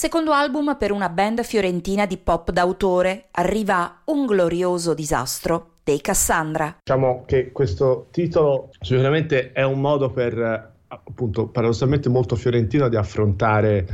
Secondo album per una band fiorentina di pop d'autore, arriva Un glorioso disastro dei Cassandra. Diciamo che questo titolo sicuramente è un modo per, appunto, paradossalmente molto fiorentino di affrontare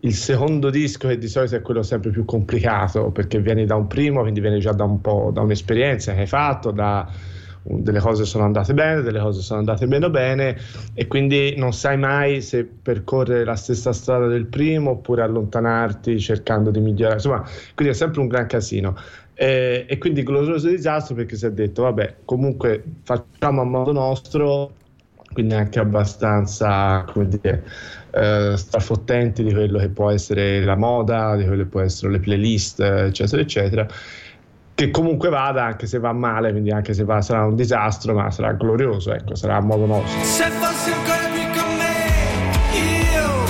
il secondo disco che di solito è quello sempre più complicato perché vieni da un primo, quindi vieni già da un po' da un'esperienza che hai fatto, da delle cose sono andate bene, delle cose sono andate meno bene e quindi non sai mai se percorrere la stessa strada del primo oppure allontanarti cercando di migliorare, insomma, quindi è sempre un gran casino. E, e quindi glorioso disastro perché si è detto, vabbè, comunque facciamo a modo nostro, quindi anche abbastanza, come dire, eh, strafottenti di quello che può essere la moda, di quello che può essere le playlist, eccetera, eccetera. Che comunque vada, anche se va male, quindi anche se va, sarà un disastro, ma sarà glorioso, ecco, sarà a modo nostro. Se fossi ancora qui con me, io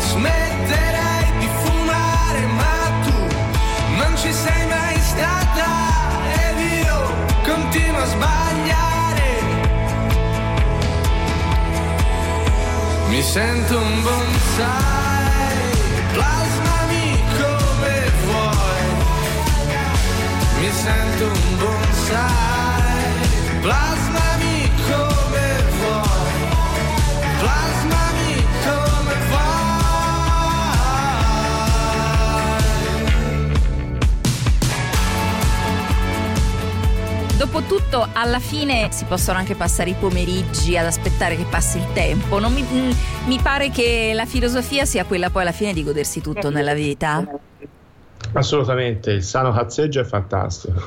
smetterei di fumare, ma tu non ci sei mai stata ed io continuo a sbagliare. Mi sento un bonsai, Dopotutto, alla fine si possono anche passare i pomeriggi ad aspettare che passi il tempo. Mi, mm, mi pare che la filosofia sia quella poi alla fine di godersi tutto nella vita. Assolutamente, il sano cazzeggio è fantastico.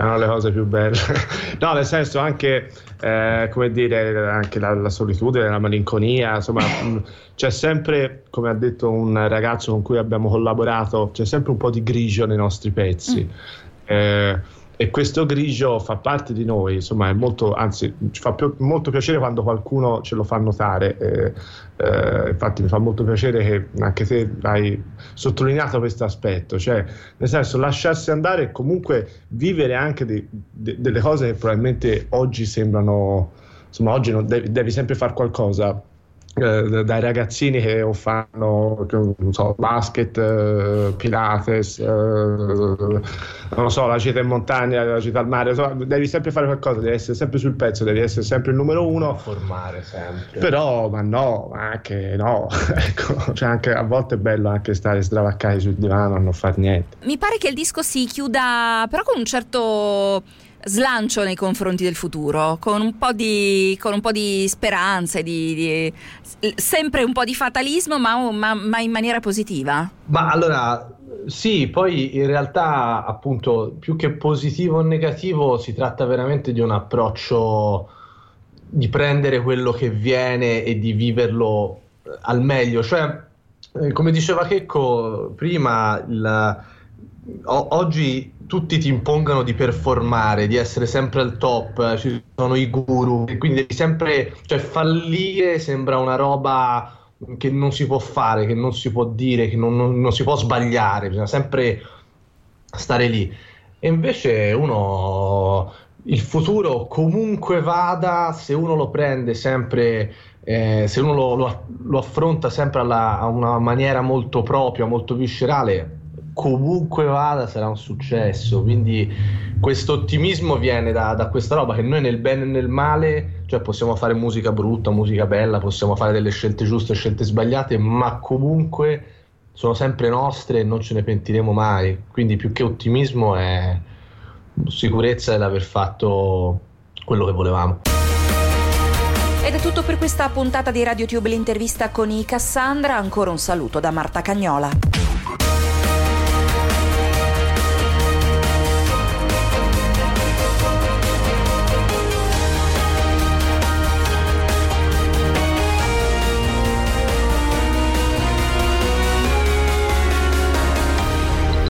Erano le cose più belle. no, nel senso anche, eh, come dire, anche la, la, solitudine, la malinconia, insomma, mh, c'è sempre, come ha detto un ragazzo con cui abbiamo collaborato, c'è sempre un po' di grigio nei nostri pezzi. Mm. Eh, e questo grigio fa parte di noi, insomma, è molto, anzi, ci fa più, molto piacere quando qualcuno ce lo fa notare. Eh, eh, infatti, mi fa molto piacere che anche te hai sottolineato questo aspetto, cioè, nel senso, lasciarsi andare e comunque vivere anche de, de, delle cose che probabilmente oggi sembrano, insomma, oggi non devi, devi sempre fare qualcosa eh, dai ragazzini che fanno non so, basket, eh, pilates, eh, non lo so, la gita in montagna, la gita al mare, insomma, devi sempre fare qualcosa, devi essere sempre sul pezzo, devi essere sempre il numero uno. Formare sempre. Però, ma no, ma anche no, ecco, cioè anche a volte è bello anche stare stravaccati sul divano a non fare niente. Mi pare che il disco si chiuda però con un certo slancio nei confronti del futuro, con un po' di, un po di speranza, di, di, sempre un po' di fatalismo, ma, ma, ma, in maniera positiva. Ma allora, sì, poi in realtà, appunto, più che positivo o negativo, si tratta veramente di un approccio di prendere quello che viene e di viverlo al meglio. Cioè, come diceva Checco prima, il, o, oggi tutti ti impongono di performare, di essere sempre al top, eh, ci sono i guru, quindi devi sempre, cioè fallire sembra una roba che non si può fare, che non si può dire, che non, non, non si può sbagliare, bisogna sempre stare lì. E invece uno, il futuro comunque vada, se uno lo prende sempre, eh, se uno lo, lo, lo affronta sempre alla, a una maniera molto propria, molto viscerale, comunque vada sarà un successo. Quindi questo ottimismo viene da, da, questa roba che noi nel bene e nel male, cioè possiamo fare musica brutta, musica bella, possiamo fare delle scelte giuste, scelte sbagliate, ma comunque sono sempre nostre e non ce ne pentiremo mai. Quindi più che ottimismo è sicurezza dell'aver fatto quello che volevamo. Ed è tutto per questa puntata di RadioTube l'intervista con i Cassandra. Ancora un saluto da Marta Cagnola.